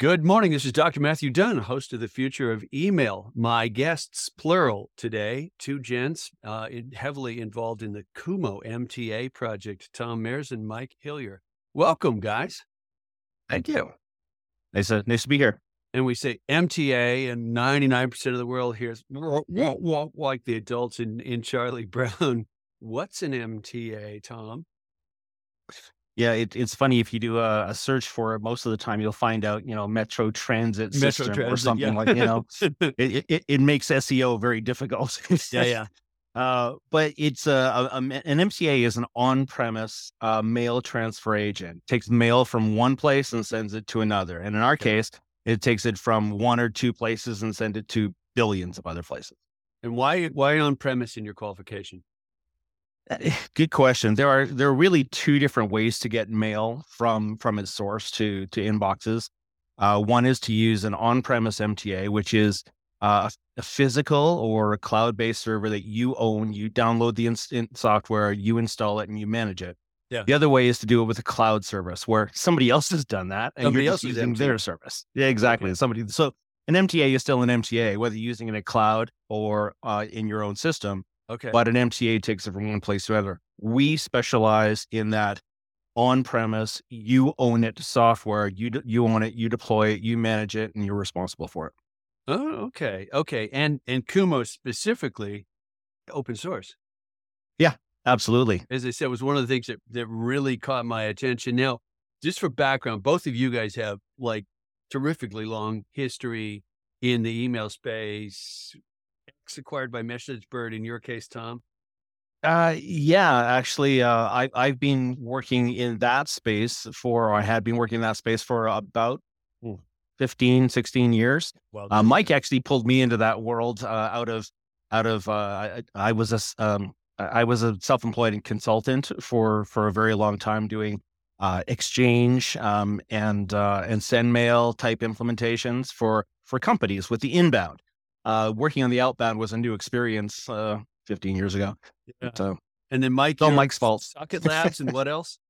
Good morning. This is Dr. Matthew Dunn, host of the Future of Email. My guests, plural, today, two gents uh, in, heavily involved in the Kumo MTA project, Tom Mairs and Mike Hillyer. Welcome, guys. Thank you. Nice, to, nice to be here. And we say MTA, and 99% of the world hears like the adults in, in Charlie Brown. What's an MTA, Tom? Yeah, it, it's funny if you do a, a, search for it. Most of the time, you'll find out, you know, Metro Transit Metro System Transit, or something yeah. like, you know, it, it, it makes SEO very difficult. yeah, yeah. Uh, but it's a, a, a, an MTA is an on-premise uh, mail transfer agent. takes mail from one place and sends it to another. And in our okay. case, it takes it from one or two places and send it to billions of other places. And why why on-premise in your qualification? Eh, good question. There are there are really two different ways to get mail from from its source to to inboxes. Uh, one is to use an on-premise MTA, which is uh, a physical or a cloud-based server that you own. You download the instant software, you install it, and you manage it. Yeah. The other way is to do it with a cloud service where somebody else has done that and somebody you're just using their service. Yeah, exactly. Okay. Somebody so an MTA is still an MTA, whether you're using it in a cloud or uh, in your own system. Okay. But an MTA takes it from one place to another. We specialize in that on premise, you own it software, you you own it, you deploy it, you manage it, and you're responsible for it. Oh, okay, okay, and and Kumo specifically, open source. Yeah, absolutely. As I said, was one of the things that that really caught my attention. Now, just for background, both of you guys have like terrifically long history in the email space, acquired by MessageBird in your case, Tom? Uh, yeah, actually, uh, I, I've been working in that space for, I had been working in that space for about 15, 16 years. Well, uh, Mike actually pulled me into that world, uh, out of, out of, uh, I, I was a, um, I was a self-employed consultant for, for a very long time doing, uh, exchange, um, and, uh, and send mail type implementations for, for companies with the inbound uh, working on the outbound was a new experience uh, 15 years ago. Yeah. Uh, and then Mike, all Mike's fault. Socket Labs and what else?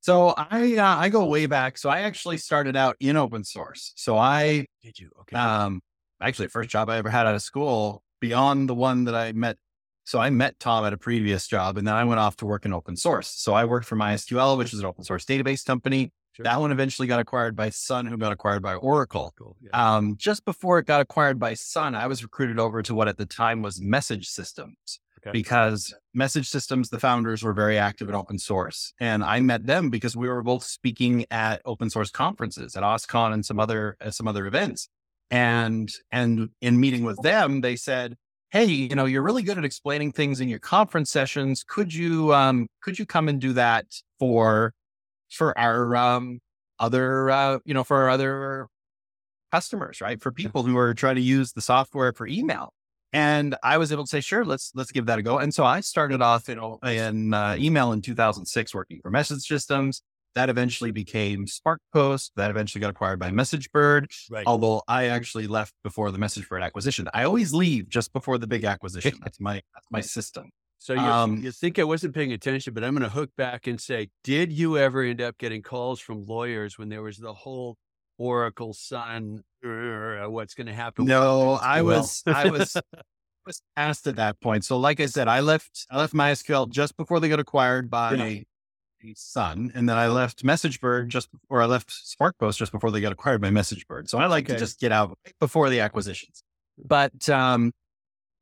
So I uh, I go way back. So I actually started out in open source. So I did you okay? Um, actually, first job I ever had out of school beyond the one that I met. So I met Tom at a previous job, and then I went off to work in open source. So I worked for MySQL, which is an open source database company. Sure. That one eventually got acquired by Sun, who got acquired by Oracle. Cool. Yeah. Um, just before it got acquired by Sun, I was recruited over to what at the time was Message Systems. Okay. Because Message Systems, the founders were very active in open source. And I met them because we were both speaking at open source conferences at OSCON and some other uh, some other events. And and in meeting with them, they said, Hey, you know, you're really good at explaining things in your conference sessions. Could you um could you come and do that for for our um, other, uh, you know, for our other customers, right? For people who are trying to use the software for email. And I was able to say, sure, let's let's give that a go. And so I started off you know, in uh, email in 2006, working for message systems. That eventually became SparkPost. That eventually got acquired by MessageBird. Right. Although I actually left before the MessageBird acquisition. I always leave just before the big acquisition. That's my that's my system. So you, um, you think I wasn't paying attention, but I'm going to hook back and say, did you ever end up getting calls from lawyers when there was the whole Oracle Sun, what's going to happen? No, I was, I was, was asked at that point. So, like I said, I left, I left MySQL just before they got acquired by yeah. Sun, and then I left MessageBird just, or I left SparkPost just before they got acquired by MessageBird. So I like okay. to just get out before the acquisitions. But um,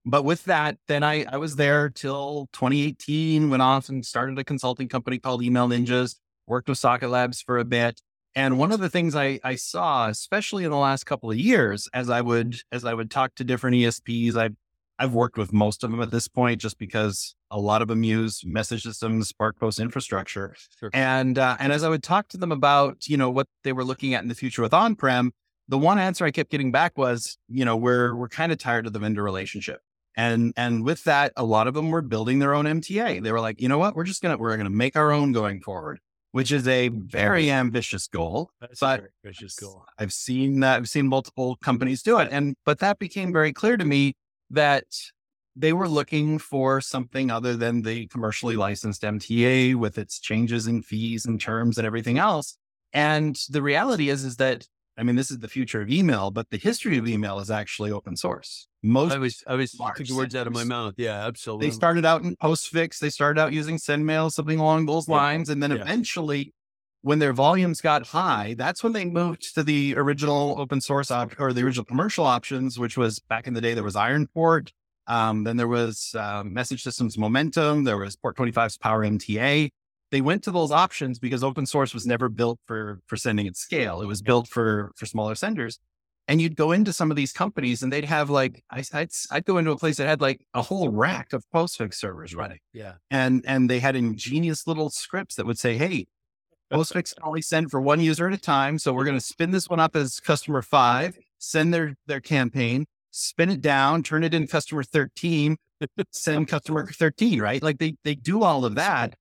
but with that, then I, I was there till 2018, went off and started a consulting company called Email Ninjas, worked with Socket Labs for a bit. And one of the things I, I saw, especially in the last couple of years, as I would as I would talk to different ESPs, I've I've worked with most of them at this point, just because a lot of them use message systems, SparkPost infrastructure. Sure. And uh, and as I would talk to them about, you know, what they were looking at in the future with on-prem, the one answer I kept getting back was, you know, we're we're kind of tired of the vendor relationship. And and with that, a lot of them were building their own MTA. They were like, you know what, we're just gonna we're gonna make our own going forward, which is a very ambitious goal. That's but ambitious goal. I've seen that I've seen multiple companies do it, and but that became very clear to me that they were looking for something other than the commercially licensed MTA with its changes in fees and terms and everything else. And the reality is, is that I mean, this is the future of email, but the history of email is actually open source. Most I was I was took the words out of my mouth. Yeah, absolutely. They started out in postfix. They started out using SendMail, something along those lines, and then Yeah. eventually, when their volumes got high, that's when they moved to the original open source op- or the original commercial options, which was back in the day. There was Ironport. Um, then there was uh, Message Systems Momentum. There was Port 25's Power MTA. They went to those options because open source was never built for for sending at scale. It was built for for smaller senders. And you'd go into some of these companies and they'd have like I, I'd I'd go into a place that had like a whole rack of postfix servers running, yeah. and and they had ingenious little scripts that would say, "Hey, postfix can only send for one user at a time, so we're going to spin this one up as customer five, send their their campaign, spin it down, turn it in customer thirteen, send customer thirteen, right? Like they they do all of that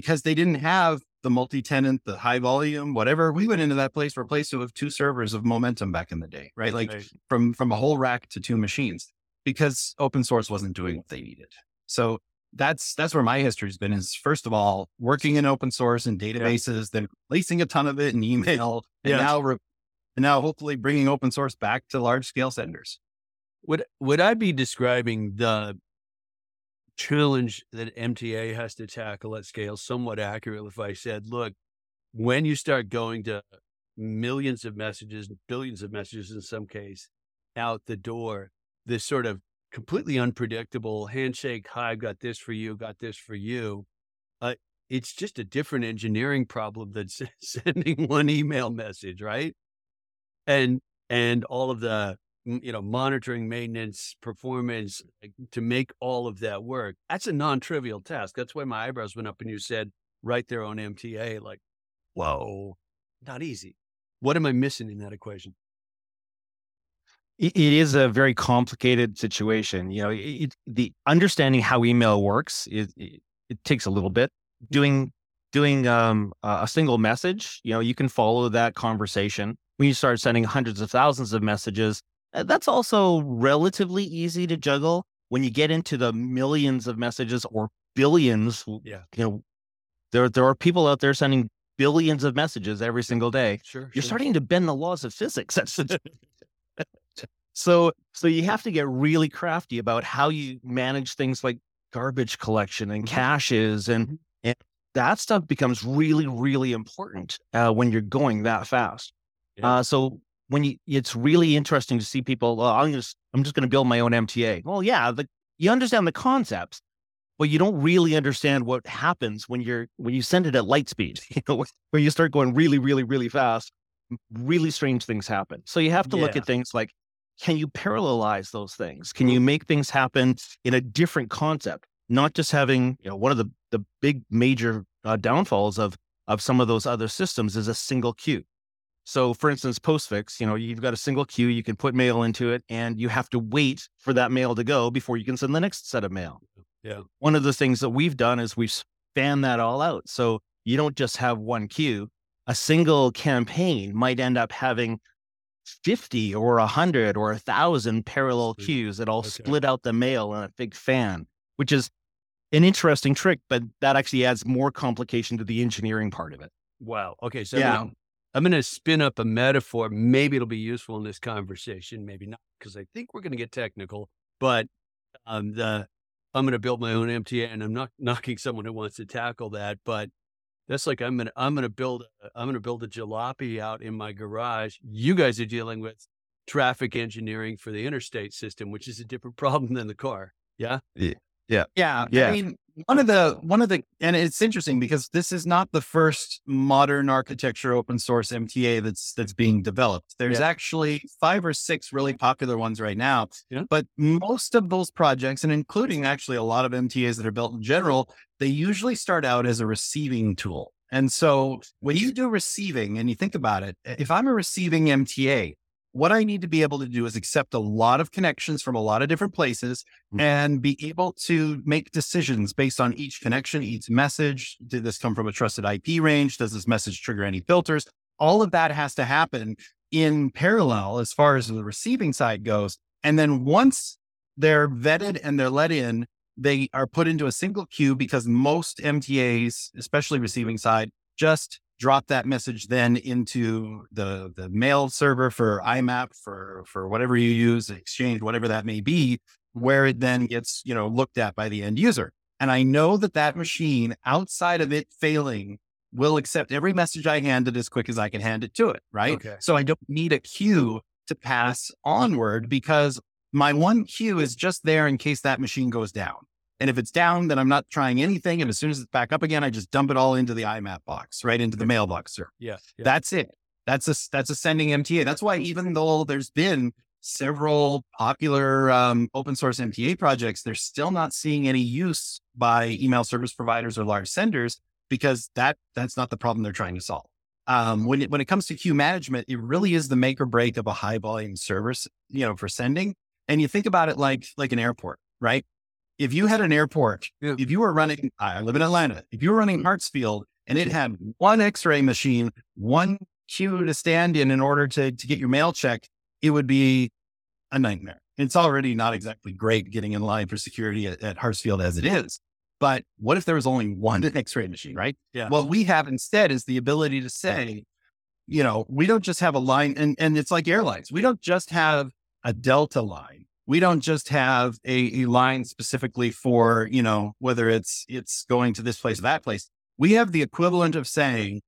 because they didn't have the multi-tenant, the high volume, whatever. We went into that place for a place with two servers of momentum back in the day, right? Like Right. from from a whole rack to two machines because open source wasn't doing what they needed. So that's that's where my history's been is first of all working in open source and databases, then placing a ton of it in email, and Yeah. now re- and now hopefully bringing open source back to large scale senders. Would would I be describing the challenge that MTA has to tackle at scale somewhat accurately if I said, look, when you start going to millions of messages, billions of messages in some case, out the door, this sort of completely unpredictable handshake, hi, I've got this for you, got this for you. Uh, it's just a different engineering problem than sending one email message, right? And and all of the you know monitoring maintenance performance to make all of that work that's a non-trivial task that's why my eyebrows went up and you said right there on mta like whoa not easy what am i missing in that equation it is a very complicated situation. You know, it, the understanding how email works it, it, it takes a little bit. Doing doing um, a single message, you know, you can follow that conversation. When you start sending hundreds of thousands of messages, that's also relatively easy to juggle. When you get into the millions of messages or billions, Yeah. you know, there there are people out there sending billions of messages every single day sure you're starting to bend the laws of physics. That's the- so so you have to get really crafty about how you manage things like garbage collection and Mhm. caches and Mhm. and that stuff becomes really really important uh, when you're going that fast. Yeah. Uh, so when you it's really interesting to see people. I'm just I'm just going to build my own MTA. Well, yeah, the, you understand the concepts, but you don't really understand what happens when you're when you send it at light speed. You know, where you start going really really really fast really strange things happen. So you have to look at things like can you parallelize those things? Can you make things happen in a different concept? Not just having, you know, one of the the big major uh, downfalls of of some of those other systems is a single queue. So, for instance, Postfix, you know, you've got a single queue, you can put mail into it, and you have to wait for that mail to go before you can send the next set of mail. Yeah. One of the things that we've done is we've spanned that all out. So you don't just have one queue. A single campaign might end up having 50 or 100 or 1,000 parallel Sweet. queues that all Okay. split out the mail in a big fan, which is an interesting trick, but that actually adds more complication to the engineering part of it. wow okay so Yeah. I'm gonna- i'm going to spin up a metaphor maybe it'll be useful in this conversation maybe not because i think we're going to get technical but um the i'm going to build my own mta and i'm not knocking someone who wants to tackle that but that's like i'm going to i'm going to build I'm going to build a jalopy out in my garage you guys are dealing with traffic engineering for the interstate system which is a different problem than the car Yeah. yeah Yeah. Yeah. I mean, one of the one of the and it's interesting because this is not the first modern architecture open source MTA that's that's being developed. There's Yeah. actually five or six really popular ones right now. Yeah. But most of those projects, and including actually a lot of MTAs that are built in general, they usually start out as a receiving tool. And so when you do receiving and you think about it, if I'm a receiving MTA, what I need to be able to do is accept a lot of connections from a lot of different places Mm. and be able to make decisions based on each connection, each message. Did this come from a trusted IP range? Does this message trigger any filters? All of that has to happen in parallel as far as the receiving side goes. And then once they're vetted and they're let in, they are put into a single queue because most MTAs, especially receiving side, just drop that message then into the the mail server for IMAP for for whatever you use, Exchange, whatever that may be, where it then gets you know looked at by the end user. And I know that that machine, outside of it failing, will accept every message I hand it as quick as I can hand it to it. Right. Okay. So I don't need a queue to pass onward because my one queue is just there in case that machine goes down. And if it's down, then I'm not trying anything. And as soon as it's back up again, I just dump it all into the IMAP box, right into the mailbox. Sir. Yeah. yeah. That's it. That's a that's a sending MTA. That's why even though there's been several popular um, open source MTA projects, they're still not seeing any use by email service providers or large senders because that that's not the problem they're trying to solve. Um, when it, when it comes to queue management, it really is the make or break of a high volume service, you know, for sending. And you think about it like like an airport, right? If you had an airport, Yeah. if you were running, I live in Atlanta, if you were running mm-hmm. Hartsfield and it had one X-ray machine, one queue to stand in in order to to get your mail checked, it would be a nightmare. It's already not exactly great getting in line for security at, at Hartsfield as it is. But what if there was only one X-ray machine, right? Yeah. What we have instead is the ability to say, you know, we don't just have a line and, and it's like airlines. We don't just have a Delta line. We don't just have a, a line specifically for, you know, whether it's it's going to this place or that place. We have the equivalent of saying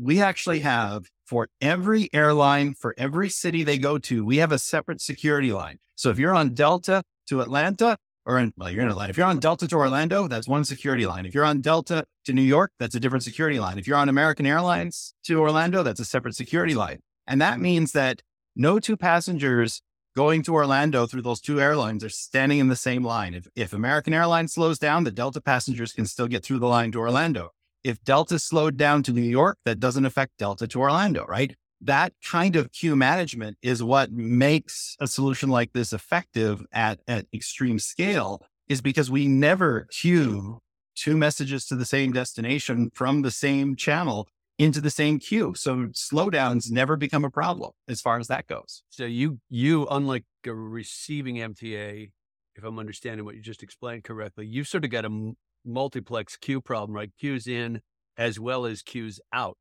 we actually have for every airline, for every city they go to, we have a separate security line. So if you're on Delta to Atlanta, or in, well, you're in Atlanta. If you're on Delta to Orlando, that's one security line. If you're on Delta to New York, that's a different security line. If you're on American Airlines to Orlando, that's a separate security line. And that means that no two passengers going to Orlando through those two airlines are standing in the same line. If, if American Airlines slows down, the Delta passengers can still get through the line to Orlando. If Delta slowed down to New York, that doesn't affect Delta to Orlando, right? That kind of queue management is what makes a solution like this effective at, at extreme scale, is because we never queue two messages to the same destination from the same channel into the same queue. So slowdowns never become a problem as far as that goes. So you you unlike a receiving MTA, if I'm understanding what you just explained correctly, you've sort of got a m- multiplex queue problem, right? Queues in as well as queues out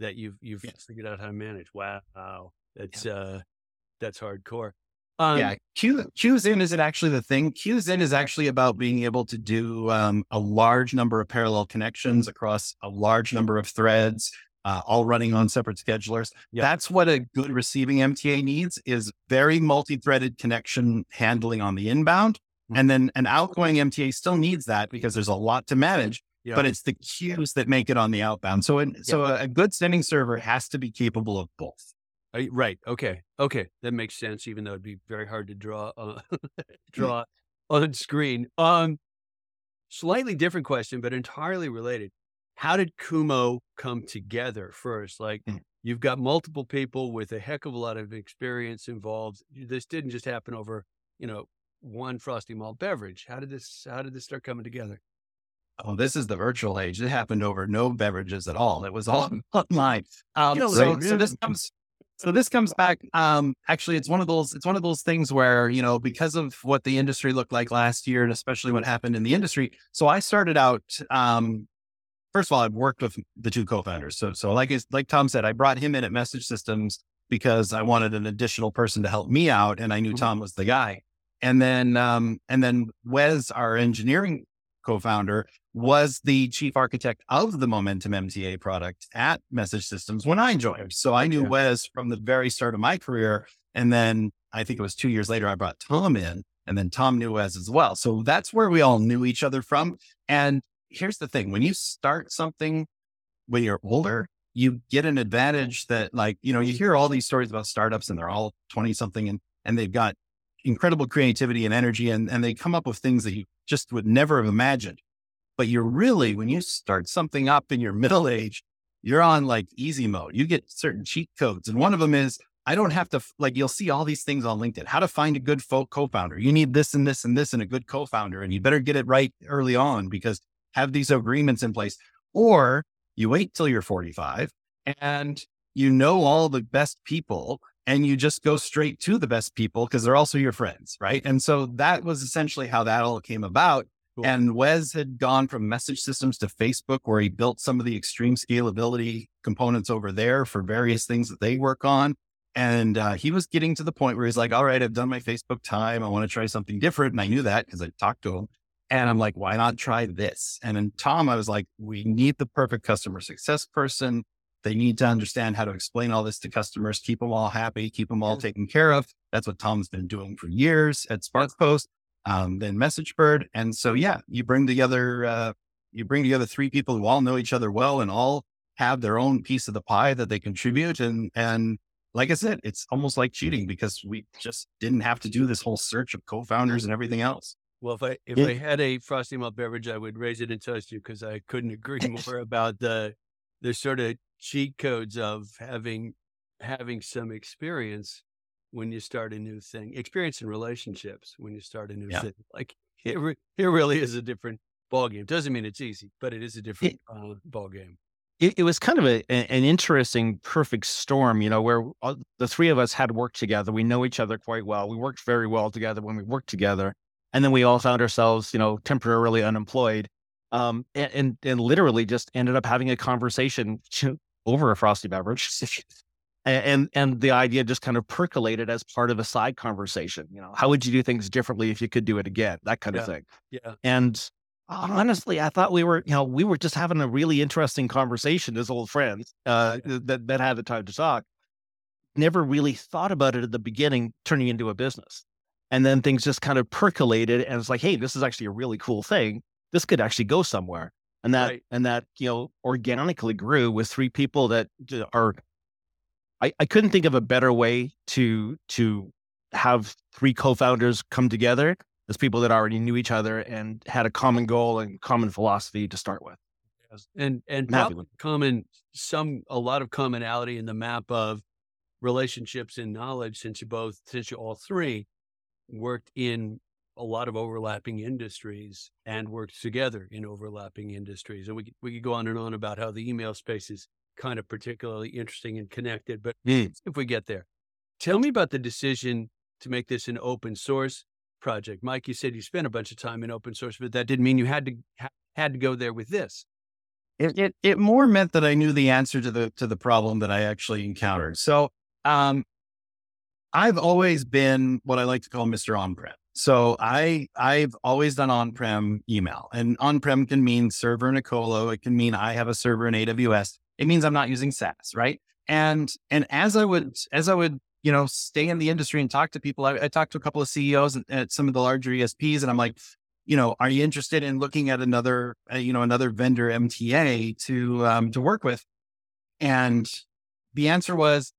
that you've you've Yes. figured out how to manage. Wow, that's uh that's hardcore. Um, yeah, queues in isn't actually the thing. In is actually about being able to do um, a large number of parallel connections across a large number of threads, uh, all running on separate schedulers. Yeah. That's what a good receiving MTA needs is very multi-threaded connection handling on the inbound. Mhm. And then an outgoing MTA still needs that because there's a lot to manage, yeah. but it's the queues that make it on the outbound. So, in, so a, a good sending server has to be capable of both. Uh, right. Okay. Okay. That makes sense. Even though it'd be very hard to draw uh, draw on screen. Um, slightly different question, but entirely related. How did Kumo come together first? Like Mm. you've got multiple people with a heck of a lot of experience involved. This didn't just happen over, you know, one frosty malt beverage. How did this? How did this start coming together? Oh, this is the virtual age. It happened over no beverages at all. It was all online. Um, so, so this comes, so this comes back. Um, actually, it's one of those. It's one of those things where you know because of what the industry looked like last year, and especially what happened in the industry. So I started out. Um, first of all, I worked with the two co-founders. So, so like like Tom said, I brought him in at Message Systems because I wanted an additional person to help me out, and I knew Mhm. Tom was the guy. And then, um, and then Wes, our engineering co-founder, was the chief architect of the Momentum MTA product at Message Systems when I joined. So I knew Okay. Wes from the very start of my career. And then I think it was two years later, I brought Tom in, and then Tom knew Wes as well. So that's where we all knew each other from. And here's the thing when you start something when you're older, you get an advantage that, like, you know, you hear all these stories about startups and they're all 20 something and, and they've got incredible creativity and energy and, and they come up with things that you just would never have imagined. But you're really, when you start something up in your middle age, you're on like easy mode. You get certain cheat codes. And one of them is I don't have to, like, you'll see all these things on LinkedIn, how to find a good fo- co founder. You need this and this and this and a good co founder. And you better get it right early on because have these agreements in place. Or you wait till you're 45 and you know all the best people and you just go straight to the best people because they're also your friends. Right. And so that was essentially how that all came about. Cool. And Wes had gone from message systems to Facebook, where he built some of the extreme scalability components over there for various things that they work on. And uh, he was getting to the point where he's like, all right, I've done my Facebook time. I want to try something different. And I knew that because I talked to him. And I'm like, why not try this? And then Tom, I was like, we need the perfect customer success person. They need to understand how to explain all this to customers, keep them all happy, keep them all taken care of. That's what Tom's been doing for years at SparkPost um, then MessageBird. And so, yeah, you bring together, uh, you bring together three people who all know each other well and all have their own piece of the pie that they contribute. And, and like I said, it's almost like cheating because we just didn't have to do this whole search of co-founders and everything else. Well, if I if yeah. I had a frosty malt beverage, I would raise it and toast you because I couldn't agree more about the the sort of cheat codes of having having some experience when you start a new thing, experience in relationships when you start a new yeah. thing. Like it, re- it really is a different ball game. Doesn't mean it's easy, but it is a different it, uh, ball game. It, it, was kind of a, an interesting, perfect storm, you know, where all, the three of us had worked together. We know each other quite well. We worked very well together when we worked together, and then we all found ourselves, you know, temporarily unemployed, um, and, and, and literally just ended up having a conversation over a frosty beverage and and the idea just kind of percolated as part of a side conversation you know how would you do things differently if you could do it again? that kind yeah. of thing. yeah. And honestly i thought we were you know we were just having a really interesting conversation as old friends uh, that that had the time to talk. Never really thought about it at the beginning turning into a business. And then things just kind of percolated and it's like hey this is actually a really cool thing. This could actually go somewhere and that right. and that you know organically grew with three people that are I, I couldn't think of a better way to to have three co-founders come together as people that already knew each other and had a common goal and common philosophy to start with. And and common some a lot of commonality in the map of relationships and knowledge since you both since you all three worked in a lot of overlapping industries and worked together in overlapping industries. And we we could go on and on about how the email space is kind of particularly interesting and connected. But mm. if we get there, tell me about the decision to make this an open source project. Mike, you said you spent a bunch of time in open source, but that didn't mean you had to ha- had to go there with this. It, it, it more meant that I knew the answer to the to the problem that I actually encountered. So um, I've always been what I like to call Mr. On-prem. So I I've always done on-prem email, and on-prem can mean server in a colo. It can mean I have a server in AWS it means I'm not using SaaS, right? And and as I would as I would you know stay in the industry and talk to people, I, I talked to a couple of CEOs at some of the larger ESPs, and I'm like, you know, are you interested in looking at another uh, you know another vendor MTA to um, to work with? And the answer was,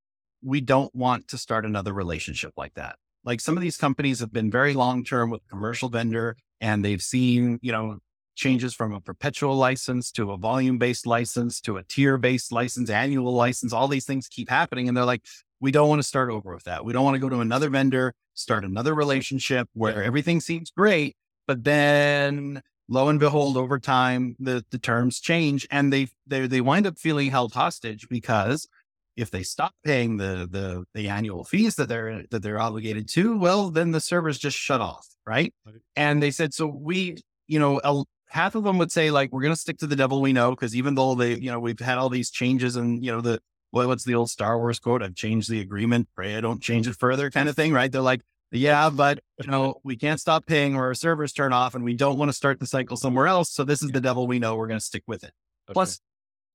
we don't want to start another relationship like that. Like some of these companies have been very long term with commercial vendor, and they've seen you know changes from a perpetual license to a volume based license to a tier based license, annual license. All these things keep happening. And they're like, we don't want to start over with that. We don't want to go to another vendor, start another relationship where everything seems great. But then lo and behold, over time, the, the terms change and they, they, they wind up feeling held hostage because if they stop paying the, the, the annual fees that they're, that they're obligated to, well, then the servers just shut off. Right. right. And they said, so we, you know, a, half of them would say like we're going to stick to the devil we know because even though they you know we've had all these changes and you know the well, what's the old Star Wars quote? I've changed the agreement. Pray I don't change it further, kind of thing, right? They're like, yeah, but you know we can't stop paying or our servers turn off, and we don't want to start the cycle somewhere else. So this is the devil we know. We're going to stick with it. Okay. Plus,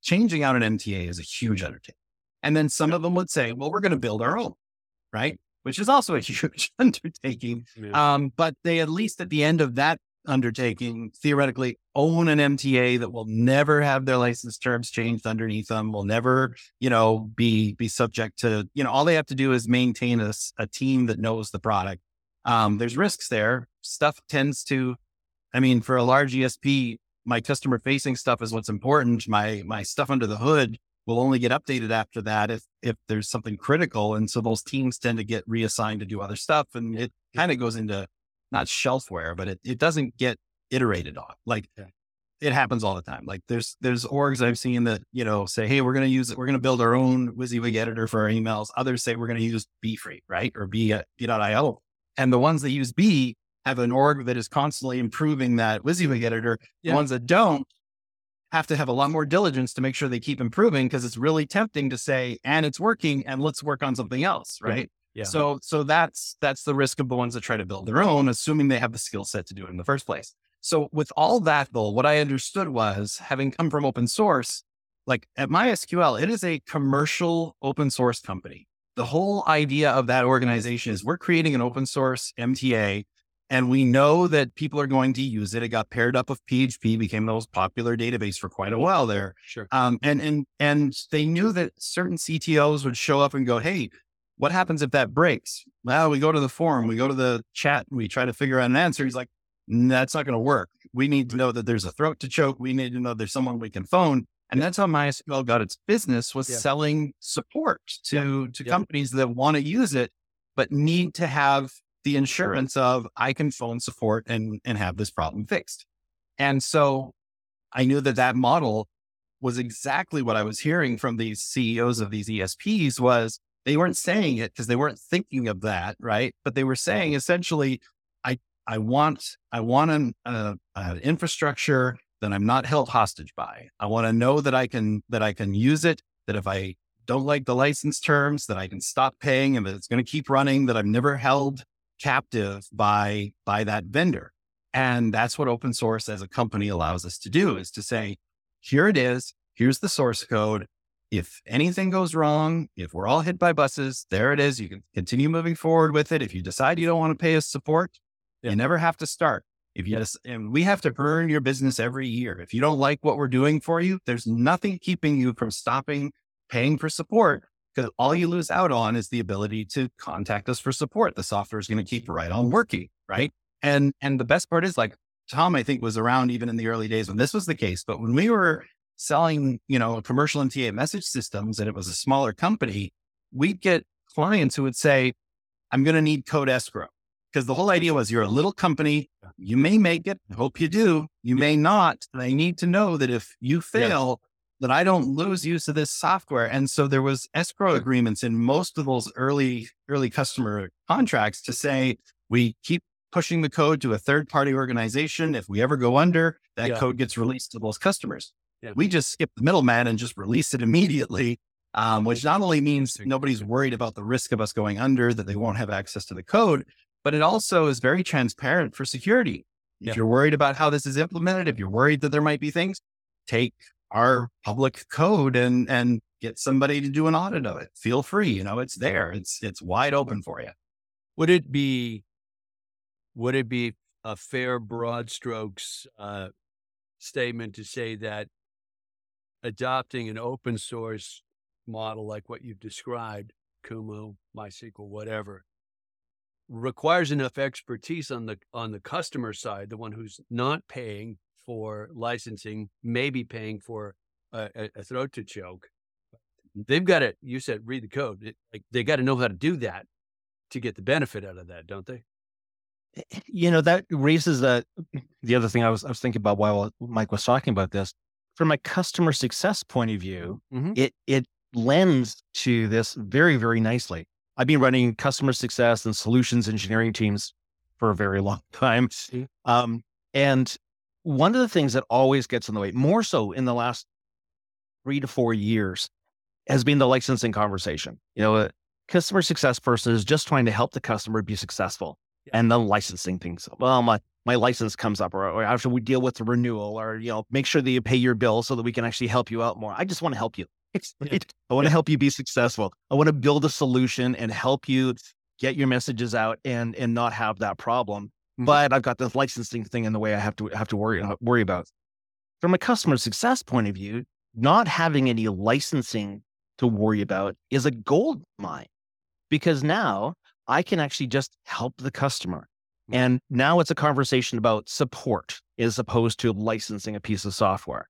changing out an MTA is a huge undertaking. And then some of them would say, well, we're going to build our own, right? Which is also a huge undertaking. Yeah. Um, but they at least at the end of that undertaking theoretically own an MTA that will never have their license terms changed underneath them, will never, you know, be be subject to, you know, all they have to do is maintain a, a team that knows the product. Um, there's risks there. Stuff tends to, I mean, for a large ESP, my customer facing stuff is what's important. My my stuff under the hood will only get updated after that if if there's something critical. And so those teams tend to get reassigned to do other stuff. And it kind of goes into not shelfware, but it, it doesn't get iterated on. Like yeah. it happens all the time. Like there's there's orgs I've seen that, you know, say, hey, we're gonna use it, we're gonna build our own WYSIWYG editor for our emails. Others say we're gonna use B free, right? Or B uh, B.io. And the ones that use B have an org that is constantly improving that WYSIWYG editor. Yeah. The ones that don't have to have a lot more diligence to make sure they keep improving because it's really tempting to say, and it's working, and let's work on something else, right? Yeah. So so that's that's the risk of the ones that try to build their own, assuming they have the skill set to do it in the first place. So with all that though, what I understood was having come from open source, like at MySQL, it is a commercial open source company. The whole idea of that organization is we're creating an open source MTA and we know that people are going to use it. It got paired up with PHP, became the most popular database for quite a while there. Sure. Um, and and and they knew that certain CTOs would show up and go, "Hey, what happens if that breaks?" Well, we go to the forum, we go to the chat, we try to figure out an answer. He's like, "That's not going to work. We need to know that there's a throat to choke. We need to know there's someone we can phone." And that's how MySQL got its business was Yeah. selling support to to Yeah. companies that want to use it but need to have the insurance of I can phone support and and have this problem fixed. And so I knew that that model was exactly what I was hearing from these CEOs of these ESPs was they weren't saying it because they weren't thinking of that, right? But they were saying essentially, I I want I want an, uh, an infrastructure that I'm not held hostage by. I want to know that I can that I can use it. That if I don't like the license terms, that I can stop paying and that it's going to keep running. That I'm never held captive by by that vendor. And that's what open source as a company allows us to do is to say, here it is, here's the source code. If anything goes wrong, if we're all hit by buses, there it is. You can continue moving forward with it. If you decide you don't want to pay us support, Yeah. you never have to start. If you just, and we have to earn your business every year. If you don't like what we're doing for you, there's nothing keeping you from stopping paying for support because all you lose out on is the ability to contact us for support. The software is going to keep right on working, right? And and the best part is like Tom, I think was around even in the early days when this was the case. But when we were selling, you know, commercial MTA message systems and it was a smaller company, we'd get clients who would say, I'm going to need code escrow. Because the whole idea was you're a little company, you may make it. I hope you do. You may not. And I need to know that if you fail, that I don't lose use of this software. And so there was escrow agreements in most of those early, early customer contracts to say, we keep pushing the code to a third party organization. If we ever go under, that Yeah. code gets released to those customers. Yeah. We just skip the middleman and just release it immediately. Um, which not only means nobody's worried about the risk of us going under, that they won't have access to the code, but it also is very transparent for security. Yeah. If you're worried about how this is implemented, if you're worried that there might be things, take our public code and and get somebody to do an audit of it. Feel free, you know, it's there. It's it's wide open for you. Would it be would it be a fair broad strokes uh, statement to say that adopting an open source model like what you've described, Kumo, MySQL, whatever, requires enough expertise on the on the customer side, the one who's not paying for licensing, maybe paying for a, a, throat to choke. They've got to. You said read the code. It, like they got to know how to do that to get the benefit out of that, don't they? you know that raises the the other thing I was I was thinking about while Mike was talking about this. From a customer success point of view, Mhm. it it lends to this very very nicely. I've been running customer success and solutions engineering teams for a very long time, um, and one of the things that always gets in the way, more so in the last three to four years, has been the licensing conversation. You know, a customer success person is just trying to help the customer be successful and the licensing things. Well, my my license comes up, or, or after we deal with the renewal, or you know, make sure that you pay your bill so that we can actually help you out more. I just want to help you. It- I want to help you be successful. I want to build a solution and help you get your messages out and and not have that problem. Mhm. But I've got this licensing thing in the way I have to have to worry uh, worry about. From a customer success point of view, not having any licensing to worry about is a gold mine because now I can actually just help the customer. Mm. And now it's a conversation about support as opposed to licensing a piece of software.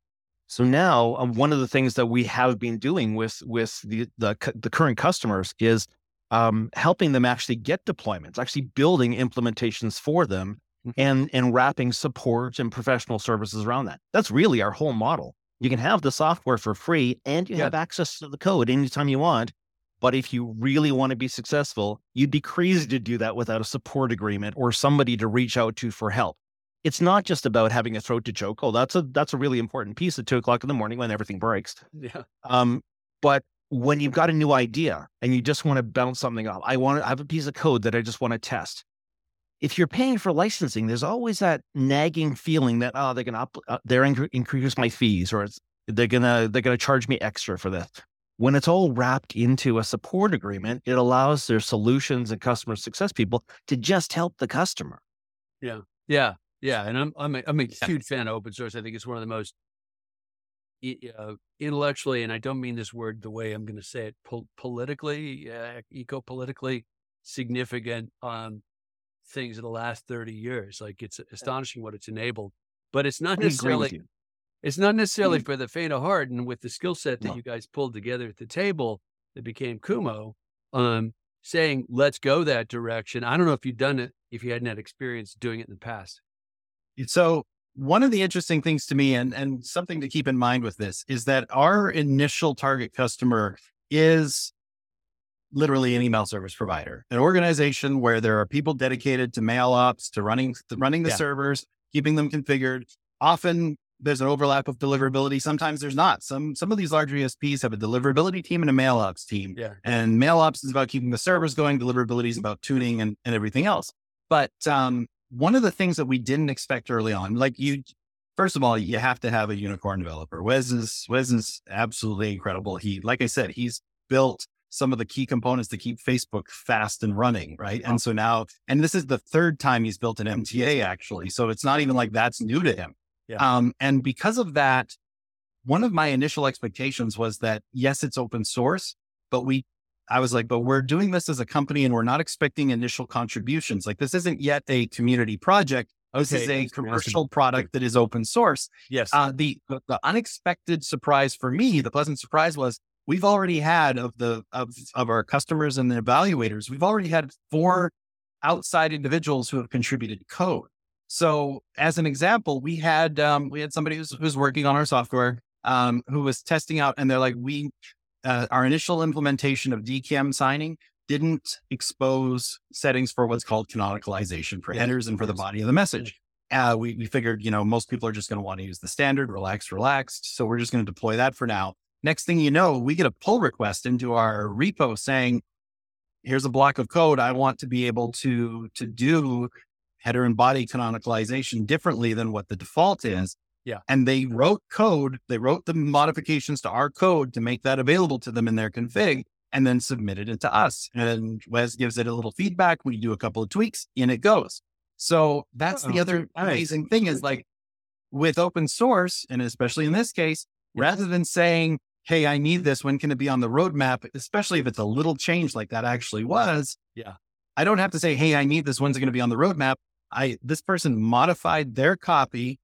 So now um, one of the things that we have been doing with with the the, the current customers is um, helping them actually get deployments, actually building implementations for them, Mhm. and and wrapping support and professional services around that. That's really our whole model. You can have the software for free, and you Yeah. have access to the code anytime you want. But if you really want to be successful, you'd be crazy to do that without a support agreement or somebody to reach out to for help. It's not just about having a throat to choke. Oh, that's a that's a really important piece at two o'clock in the morning when everything breaks. Yeah. Um, but when you've got a new idea and you just want to bounce something off, I want to I have a piece of code that I just want to test. If you're paying for licensing, there's always that nagging feeling that oh they're gonna up, uh, they're inc- increase my fees or they're gonna they're gonna charge me extra for this when it's all wrapped into a support agreement, it allows their solutions and customer success people to just help the customer. Yeah. Yeah. Yeah. And I'm, I'm a, I'm a huge fan of open source. I think it's one of the most uh, intellectually, and I don't mean this word the way I'm going to say it, po- politically, uh, eco politically significant um, things in the last 30 years. Like it's astonishing what it's enabled, but it's not necessarily it's not necessarily mm-hmm. for the faint of heart. And with the skill set that no. you guys pulled together at the table that became Kumo, um, saying, let's go that direction. I don't know if you've done it, if you hadn't had experience doing it in the past. So, one of the interesting things to me, and, and something to keep in mind with this, is that our initial target customer is literally an email service provider, an organization where there are people dedicated to mail ops, to running, to running the yeah. servers, keeping them configured, often there's an overlap of deliverability. Sometimes there's not. Some some of these larger ESPs have a deliverability team and a mail ops team. Yeah. And mail ops is about keeping the servers going. Deliverability is about tuning and, and everything else. But um, one of the things that we didn't expect early on, like you, first of all, you have to have a unicorn developer. Wes is Wes is absolutely incredible. He, like I said, he's built some of the key components to keep Facebook fast and running, right? And so now, and this is the third time he's built an MTA actually. So it's not even like that's new to him. Yeah. Um, and because of that, one of my initial expectations was that yes, it's open source, but we, I was like, but we're doing this as a company and we're not expecting initial contributions. Like this isn't yet a community project. Okay. This is a commercial product that is open source. Yes. Uh, the, the unexpected surprise for me, the pleasant surprise was we've already had of the of of our customers and the evaluators, we've already had four outside individuals who have contributed code. So, as an example, we had um, we had somebody who's who's working on our software um, who was testing out, and they're like, we uh, our initial implementation of DKIM signing didn't expose settings for what's called canonicalization for headers and for the body of the message. Uh, we, we figured, you know, most people are just going to want to use the standard, relaxed, relaxed. So we're just going to deploy that for now. Next thing you know, we get a pull request into our repo saying, here's a block of code I want to be able to to do header and body canonicalization differently than what the default is. Yeah. And they wrote code, they wrote the modifications to our code to make that available to them in their config and then submitted it to us. And Wes gives it a little feedback. We do a couple of tweaks, in it goes. So that's Uh-oh. the oh, other amazing thing is like with open source, and especially in this case, yeah. rather than saying, Hey, I need this. When can it be on the roadmap? Especially if it's a little change like that actually was. Yeah. I don't have to say, Hey, I need this. When's it going to be on the roadmap? I this person modified their copy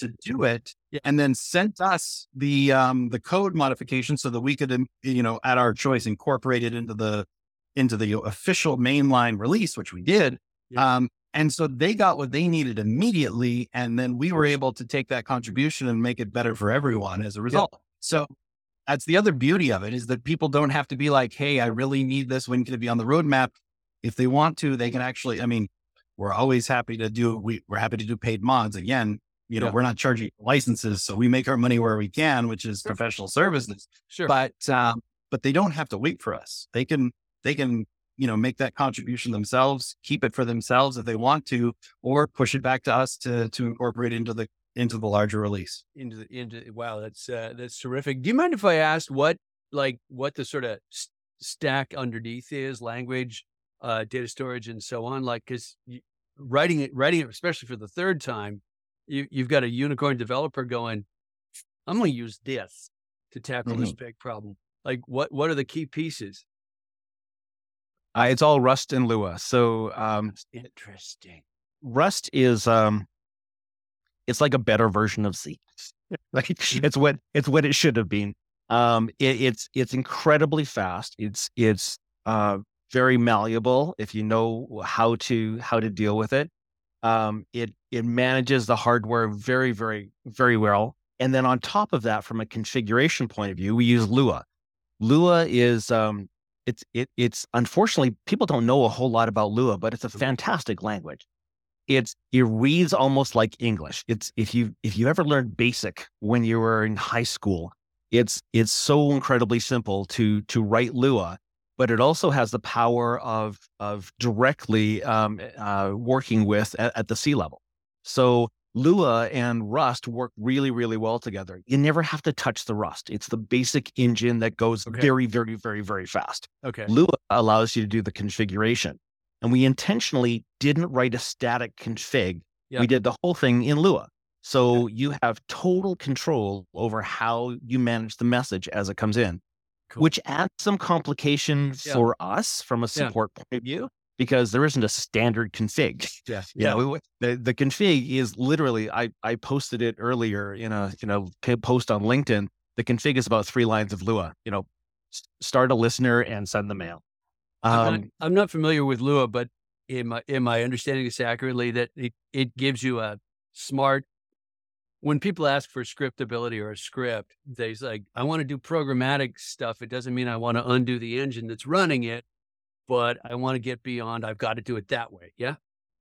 to do it yeah. and then sent us the um the code modification so that we could you know at our choice incorporate it into the into the official mainline release which we did yeah. um and so they got what they needed immediately and then we were able to take that contribution and make it better for everyone as a result yeah. so that's the other beauty of it is that people don't have to be like hey i really need this when can it be on the roadmap if they want to they can actually i mean we're always happy to do, we, we're happy to do paid mods. Again, you know, yeah. we're not charging licenses. So we make our money where we can, which is sure. professional services. Sure. But, um, but they don't have to wait for us. They can, they can, you know, make that contribution themselves, keep it for themselves if they want to, or push it back to us to, to incorporate into the, into the larger release. Into the, into, wow, that's, uh, that's terrific. Do you mind if I ask what, like, what the sort of stack underneath is language, uh, data storage and so on? Like, cause writing it, writing it, especially for the third time, you, you've got a unicorn developer going, I'm going to use this to tackle mm-hmm. this big problem. Like, what what are the key pieces? Uh, it's all Rust and Lua. So um, interesting. Rust is um, it's like a better version of C. like it's what it's what it should have been. Um, it, it's it's incredibly fast. It's it's uh, very malleable if you know how to how to deal with it. Um, it it manages the hardware very very very well. And then on top of that, from a configuration point of view, we use Lua. Lua is um, it's it, it's unfortunately people don't know a whole lot about Lua, but it's a fantastic language. It's it reads almost like English. It's if you if you ever learned BASIC when you were in high school, it's it's so incredibly simple to to write Lua, but it also has the power of of directly um, uh, working with at, at the C level. So Lua and Rust work really, really well together. You never have to touch the Rust. It's the basic engine that goes Okay. very, very, very, very fast. Okay. Lua allows you to do the configuration. And we intentionally didn't write a static config. Yeah. We did the whole thing in Lua. So you have total control over how you manage the message as it comes in, Cool. which adds some complication Yeah. for us from a Yeah. support point of view because there isn't a standard config. Yeah. You know, the the config is literally. I I posted it earlier in a you know post on LinkedIn. The config is about three lines of Lua. You know, start a listener and send the mail. I'm, not, Um, I'm not familiar with Lua, but am I, am I understanding this accurately that it, it gives you a smart, when people ask for scriptability or a script, they say, like, I want to do programmatic stuff. It doesn't mean I want to undo the engine that's running it, but I want to get beyond, I've got to do it that way. Yeah.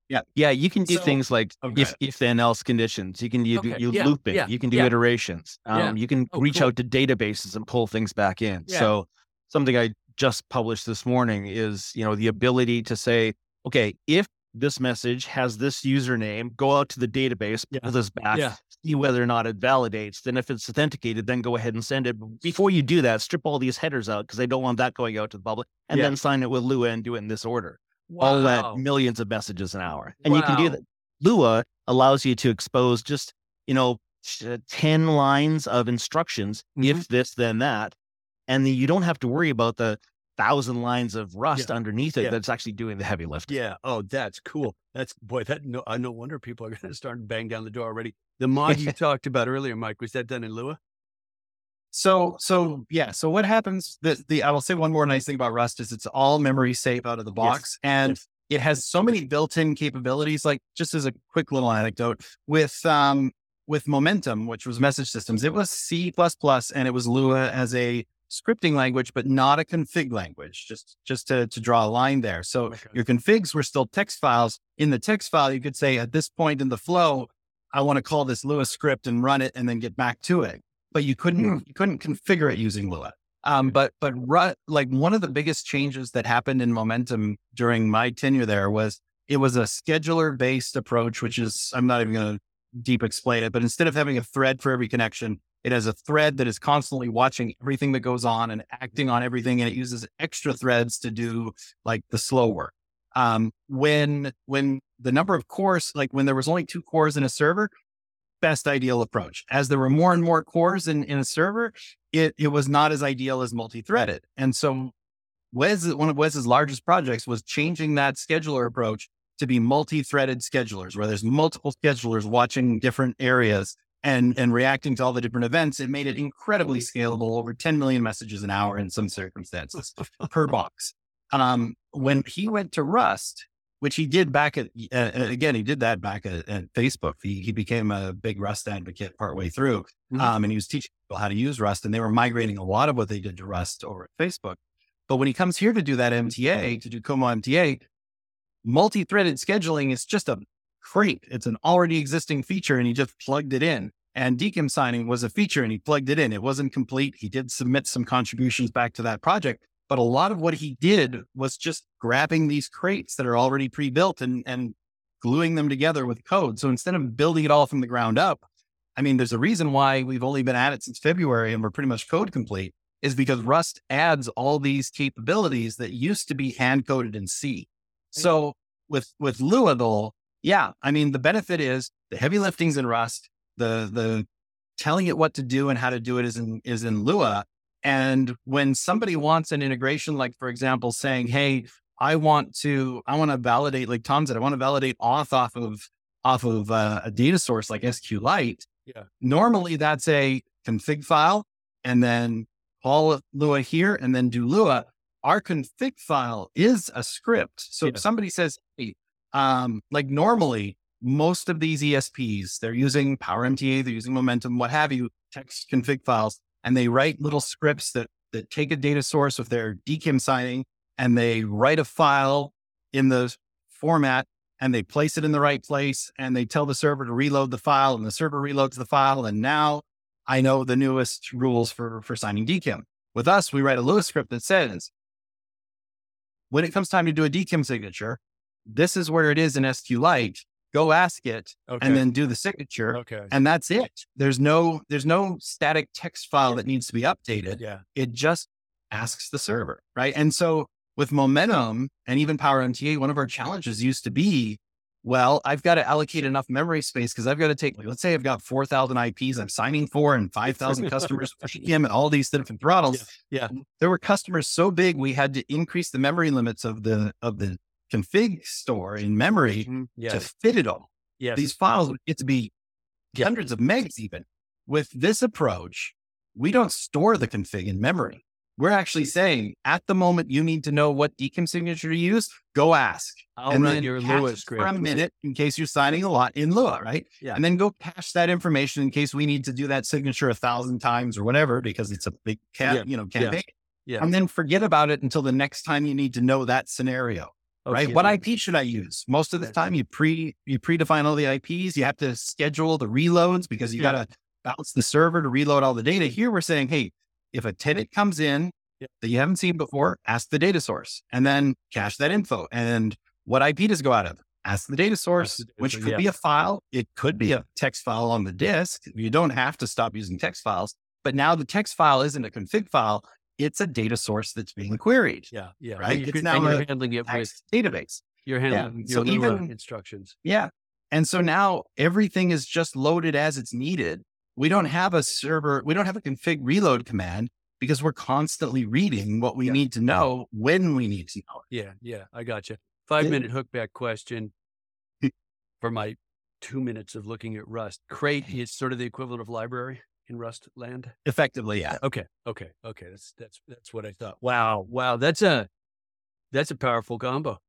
yeah, Yeah. you can do So- things like Okay. if if then else conditions. You can you, do Okay, you yeah, looping. yeah, You can do yeah. iterations. Yeah. Um, You can Oh, reach cool. out to databases and pull things back in. Yeah. So something I just published this morning is you know the ability to say, okay, if this message has this username, go out to the database, Yeah. pull this back, Yeah. See whether or not it validates. Then if it's authenticated, then go ahead and send it. But Before you do that, strip all these headers out because they don't want that going out to the public, and Yeah. then sign it with Lua and do it in this order all that millions of messages an hour. And you can do that. Lua allows you to expose just, you know, 10 lines of instructions, Mhm. if this, then that. And you don't have to worry about the thousand lines of rust underneath it Yeah. that's actually doing the heavy lifting. Yeah. Oh, that's cool. That's boy. That no. Uh, no wonder people are going to start bang down the door already. The mod you talked about earlier, Mike, was that done in Lua? So, so yeah. So what happens? The, the I will say one more nice thing about Rust is it's all memory safe out of the box, and Yes. it has so many built-in capabilities. Like just as a quick little anecdote, with um with Momentum, which was message systems, it was C and it was Lua as a scripting language, but not a config language. Just just to to draw a line there. So Okay. your configs were still text files. In the text file, you could say at this point in the flow, I want to call this Lua script and run it, and then get back to it but you couldn't you couldn't configure it using Lua. Um, but but Ru- like one of the biggest changes that happened in Momentum during my tenure there was it was a scheduler based approach, which is I'm not even going to deep explain it, but instead of having a thread for every connection, it has a thread that is constantly watching everything that goes on and acting on everything, and it uses extra threads to do like the slow work. Um, when when the number of cores, like when there was only two cores in a server, best ideal approach. As there were more and more cores in, in a server, it, it was not as ideal as multi-threaded. And so Wes, one of Wes's largest projects was changing that scheduler approach to be multi-threaded schedulers, where there's multiple schedulers watching different areas and, and reacting to all the different events. It made it incredibly scalable, over 10 million messages an hour in some circumstances per box. Um, when he went to Rust, which he did back at uh, again, he did that back at, at Facebook. He, he became a big Rust advocate partway through, Mhm. um, and he was teaching people how to use Rust, and they were migrating a lot of what they did to Rust over at Facebook. But when he comes here to do that MTA, to do Kumo MTA, multi-threaded scheduling is just a crate. It's an already existing feature, and he just plugged it in. And DKIM signing was a feature, and he plugged it in. It wasn't complete. He did submit some contributions back to that project, but a lot of what he did was just grabbing these crates that are already pre-built and and gluing them together with code. So instead of building it all from the ground up, I mean, there's a reason why we've only been at it since February and we're pretty much code complete is because Rust adds all these capabilities that used to be hand coded in C. So with with Lua though, yeah, I mean the benefit is the heavy lifting's in Rust, the the telling it what to do and how to do it is in is in Lua. And when somebody wants an integration, like for example, saying, "Hey, I want to, I want to validate," like Tom said, I want to validate auth off of off of uh, a data source like SQLite. Yeah. Normally, that's a config file, and then call Lua here, and then do Lua. Our config file is a script. So Yeah. if somebody says, "Hey," um, like normally, most of these ESPs, they're using Power MTA, they're using Momentum, what have you, text config files, and they write little scripts that that take a data source with their DKIM signing and they write a file in the format and they place it in the right place and they tell the server to reload the file and the server reloads the file. And now I know the newest rules for, for signing DKIM. With us, we write a Lua script that says, when it comes time to do a DKIM signature, this is where it is in SQLite. Go ask it Okay. and then do the signature. okay. And that's it. There's no, there's no static text file that needs to be updated Yeah. it just asks the server, right? And so with Momentum and even Power MTA, one of our challenges used to be, well, I've got to allocate enough memory space because I've got to take, like, let's say I've got 4,000 IPs I'm signing for and 5,000 customers for GM and all these different throttles. Yeah, There were customers so big, we had to increase the memory limits of the, of the config store in memory mm-hmm. to Yes. fit it all Yes. these files would get to be Yeah. hundreds of megs even. With this approach, we don't store the config in memory. We're actually saying at the moment you need to know what DKIM signature to use, go ask. I'll and run then your Lua script. for a minute in case you're signing a lot in Lua, right? Yeah. And then go cache that information in case we need to do that signature a thousand times or whatever because it's a big ca- Yeah. you know campaign. Yeah. And then forget about it until the next time you need to know that scenario Oh, right? What IP should I use? Most of the time, you pre you predefine all the IPs. You have to schedule the reloads because you Yeah. got to bounce the server to reload all the data. Here, we're saying, hey, if a tenant comes in Yeah. that you haven't seen before, ask the data source and then cache that info. And what IP does go out of? Ask the data source, the data which source, could yeah. be a file. It could be a text file on the disk. You don't have to stop using text files. But now the text file isn't a config file. It's a data source that's being queried. Yeah. Yeah. Right? And, you It's now you're handling it with database. you're handling So your uh, Lua even- instructions. Yeah. And so now everything is just loaded as it's needed. We don't have a server, we don't have a config reload command because we're constantly reading what we Yeah. need to know when we need to know. it. Yeah, yeah, I got you. Five Yeah. minute hookback question for my two minutes of looking at Rust. Crate is sort of the equivalent of library in Rust land. Effectively, yeah. Okay, okay, okay. That's that's that's what I thought. Wow, wow. That's a that's a powerful combo.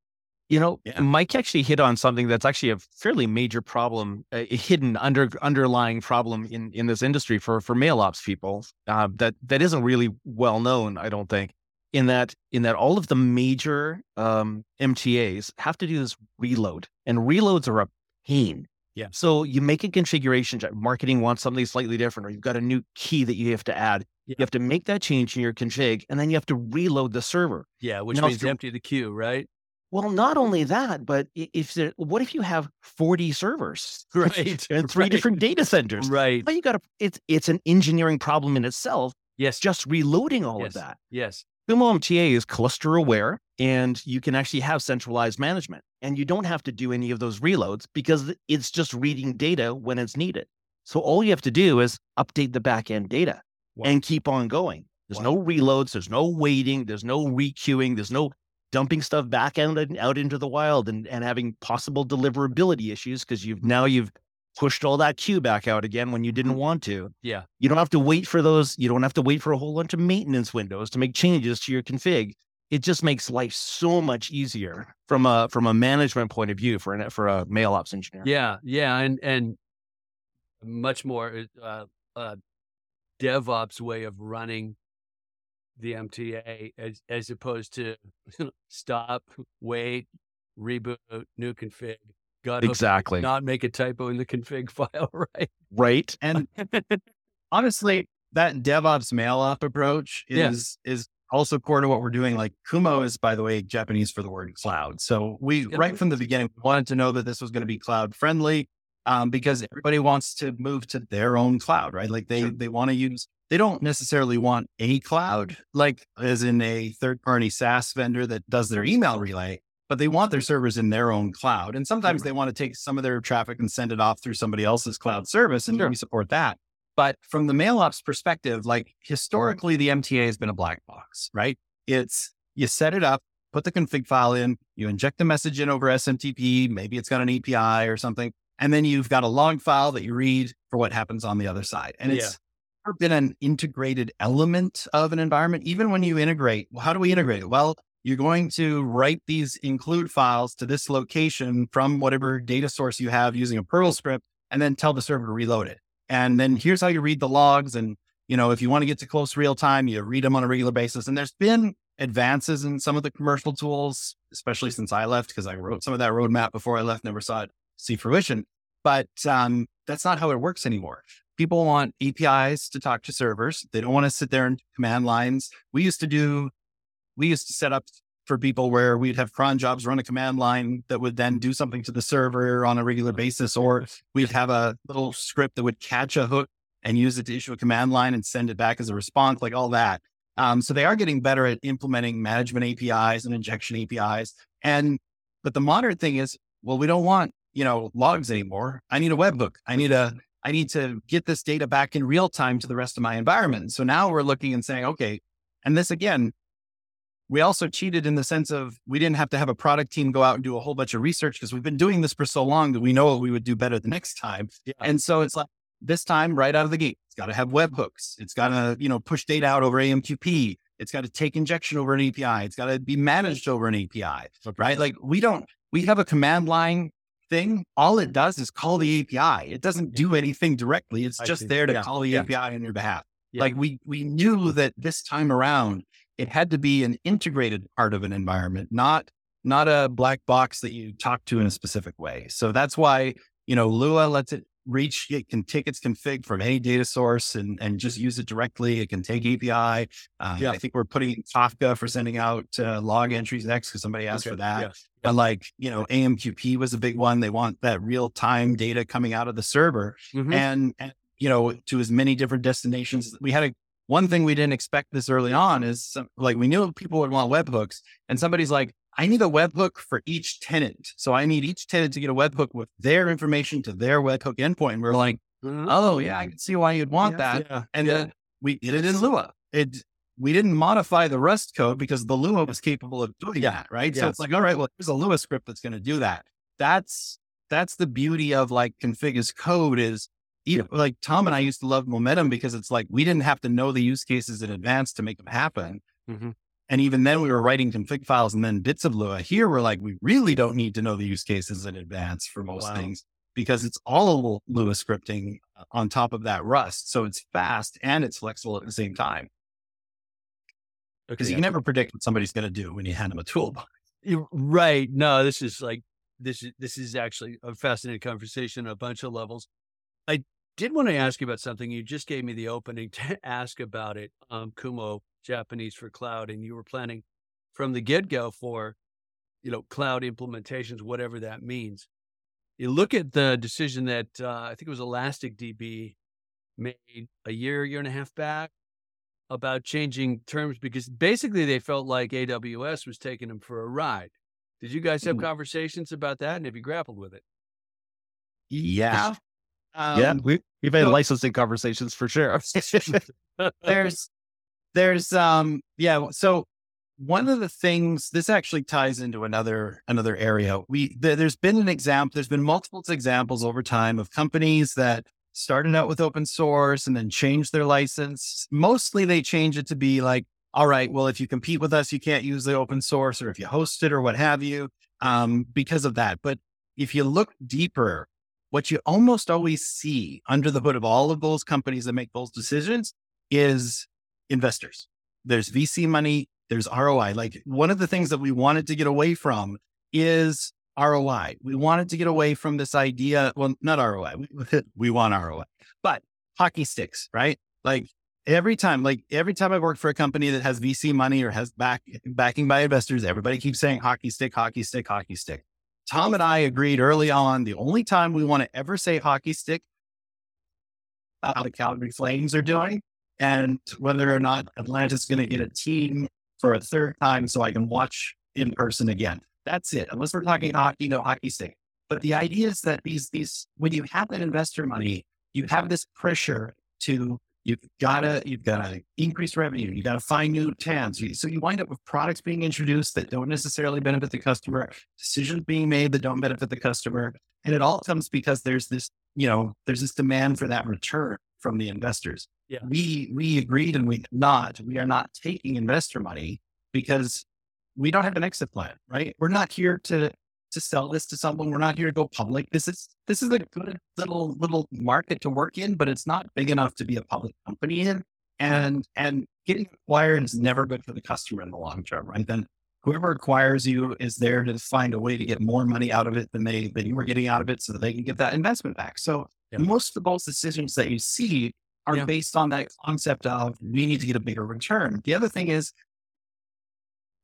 You know, Yeah. Mike actually hit on something that's actually a fairly major problem, a hidden under underlying problem in in this industry for for mail ops people uh, that that isn't really well known. I don't think in that in that all of the major um, MTAs have to do this reload, and reloads are a pain. Yeah. So you make a configuration. Marketing wants something slightly different, or you've got a new key that you have to add. Yeah. You have to make that change in your config, and then you have to reload the server. Yeah, which Now, means empty the queue, right? Well, not only that, but if there, what if you have 40 servers Right, and three right. different data centers? Right. Well, you got to, it's, it's an engineering problem in itself, Yes. just reloading all yes. of that. Yes. Kumo MTA is cluster aware and you can actually have centralized management and you don't have to do any of those reloads because it's just reading data when it's needed. So all you have to do is update the backend data Wow. and keep on going. There's Wow. no reloads, there's no waiting, there's no requeuing, there's no dumping stuff back out, out into the wild and, and having possible deliverability issues because you've now you've pushed all that queue back out again when you didn't want to. Yeah. You don't have to wait for those, you don't have to wait for a whole bunch of maintenance windows to make changes to your config. It just makes life so much easier from a from a management point of view for an for a mail ops engineer. Yeah. Yeah. And and much more uh, uh, DevOps way of running the MTA as as opposed to stop, wait, reboot, new config. God hope Exactly. not make a typo in the config file, right? Right. And honestly, that DevOps mail up approach Yeah. is is also core to what we're doing. Like Kumo is, by the way, Japanese for the word cloud. So we right from the beginning wanted to know that this was going to be cloud friendly. Um, because everybody wants to move to their own cloud, right? Like they they want to use they don't necessarily want a cloud, like as in a third party SaaS vendor that does their email relay, but they want their servers in their own cloud. And sometimes they want to take some of their traffic and send it off through somebody else's cloud service. And Sure. we support that. But from the mail ops perspective, like mm-hmm. historically, the MTA has been a black box, right? It's you set it up, put the config file in, you inject the message in over SMTP, maybe it's got an API or something, and then you've got a log file that you read for what happens on the other side. And it's never been an integrated element of an environment. Even when you integrate, well, how do we mm-hmm. integrate it? Well, you're going to write these include files to this location from whatever data source you have using a Perl script, and then tell the server to reload it. And then here's how you read the logs. And You know, if you want to get to close real time, you read them on a regular basis. And there's been advances in some of the commercial tools, especially since I left, because I wrote some of that roadmap before I left, never saw it see fruition. But um, that's not how it works anymore. People want APIs to talk to servers. They don't want to sit there in command lines. We used to do, we used to set up for people where we'd have cron jobs run a command line that would then do something to the server on a regular basis, or we'd have a little script that would catch a hook and use it to issue a command line and send it back as a response, like all that. Um, so they are getting better at implementing management APIs and injection APIs. And but the modern thing is, well, we don't want you know logs anymore. I need a webhook. I need a I need to get this data back in real time to the rest of my environment. So now we're looking and saying, okay, and this again, we also cheated in the sense of we didn't have to have a product team go out and do a whole bunch of research because we've been doing this for so long that we know what we would do better the next time. Yeah. And so it's like this time right out of the gate, it's got to have webhooks. It's got to, you know, push data out over AMQP. It's got to take injection over an API. It's got to be managed over an API, right? Like we don't, we have a command line thing. All it does is call the API. It doesn't do anything directly. It's just there to yeah. call the yeah. API on your behalf. Yeah. Like we, we knew that this time around, it had to be an integrated part of an environment, not, not a black box that you talk to in a specific way. So that's why, you know, Lua lets it reach it can take its config from any data source and, and just use it directly. It can take API. Uh, yeah. I think we're putting Kafka for sending out uh, log entries next because somebody asked okay. for that. Yes. But like, you know, AMQP was a big one. They want that real time data coming out of the server mm-hmm. and, and, you know, to as many different destinations. We had a, one thing we didn't expect this early on is some, like we knew people would want webhooks and somebody's like, I need a webhook for each tenant. So I need each tenant to get a webhook with their information to their webhook endpoint. And we're like, mm-hmm. oh yeah, I can see why you'd want yeah, that. Yeah, and yeah. then we did it in Lua. It we didn't modify the Rust code because the Lua was capable of doing that, right? Yes. So it's like, all right, well, here's a Lua script that's going to do that. That's that's the beauty of like config as code is like Tom and I used to love momentum because it's like we didn't have to know the use cases in advance to make them happen. Mm-hmm. And even then, we were writing config files and then bits of Lua. Here, we're like, we really don't need to know the use cases in advance for most wow. things because it's all Lua scripting on top of that Rust. So it's fast and it's flexible at the same time. Because okay, you can never predict what somebody's going to do when you hand them a toolbox. Right. No, this is like this is this is actually a fascinating conversation on a bunch of levels. I did want to ask you about something. You just gave me the opening to ask about it. Um, Kumo Japanese for cloud, and you were planning from the get go for, you know, cloud implementations, whatever that means. You look at the decision that uh, I think it was Elastic DB made a year, year and a half back about changing terms because basically they felt like AWS was taking them for a ride. Did you guys have mm. conversations about that, and have you grappled with it? Yeah, um, yeah, we, we've had so, licensing conversations for sure. there's there's um yeah so one of the things this actually ties into another another area. We th- there's been an example there's been multiple examples over time of companies that started out with open source and then changed their license. Mostly they change it to be like all right well if you compete with us you can't use the open source or if you host it or what have you um, because of that. But if you look deeper what you almost always see under the hood of all of those companies that make those decisions is investors. There's VC money, there's ROI. Like one of the things that we wanted to get away from is ROI. We wanted to get away from this idea. Well, not ROI. We, want ROI, but hockey sticks, right? Like every time, like every time I've worked for a company that has VC money or has back backing by investors, everybody keeps saying hockey stick, hockey stick, hockey stick. Tom and I agreed early on the only time we want to ever say hockey stick, how the Calgary Flames are doing, and whether or not Atlanta's going to get a team for a third time so I can watch in person again. That's it. Unless we're talking hockey, no hockey stick. But the idea is that these these when you have that investor money, you have this pressure to you've gotta you've gotta increase revenue, you gotta find new TAMs. So you wind up with products being introduced that don't necessarily benefit the customer, decisions being made that don't benefit the customer. And it all comes because there's this, you know, there's this demand for that return from the investors. Yeah. We we agreed and we not. We are not taking investor money because we don't have an exit plan, right? We're not here to to sell this to someone. We're not here to go public. This is this is a good little little market to work in, but it's not big enough to be a public company in. And and getting acquired is never good for the customer in the long term, right? Then whoever acquires you is there to find a way to get more money out of it than they than you were getting out of it so that they can get that investment back. So yeah. most of the those decisions that you see are yeah. based on that concept of we need to get a bigger return. The other thing is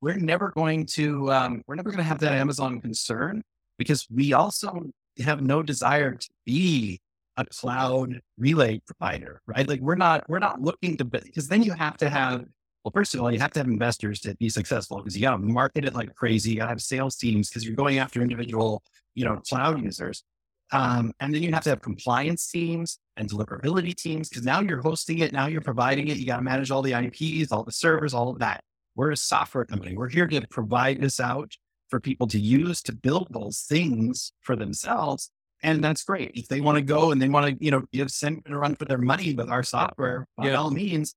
we're never going to um, we're never going to have that Amazon concern because we also have no desire to be a cloud relay provider, right? Like we're not we're not looking to because then you have to have well, first of all, you have to have investors to be successful because you got to market it like crazy. You got to have sales teams because you're going after individual, you know, cloud users. Um, and then you have to have compliance teams and deliverability teams because now you're hosting it, now you're providing it. You got to manage all the IPs, all the servers, all of that. We're a software company. We're here to provide this out for people to use to build those things for themselves. And that's great. If they want to go and they want to, you know, give send a run for their money with our software, by yeah. all means,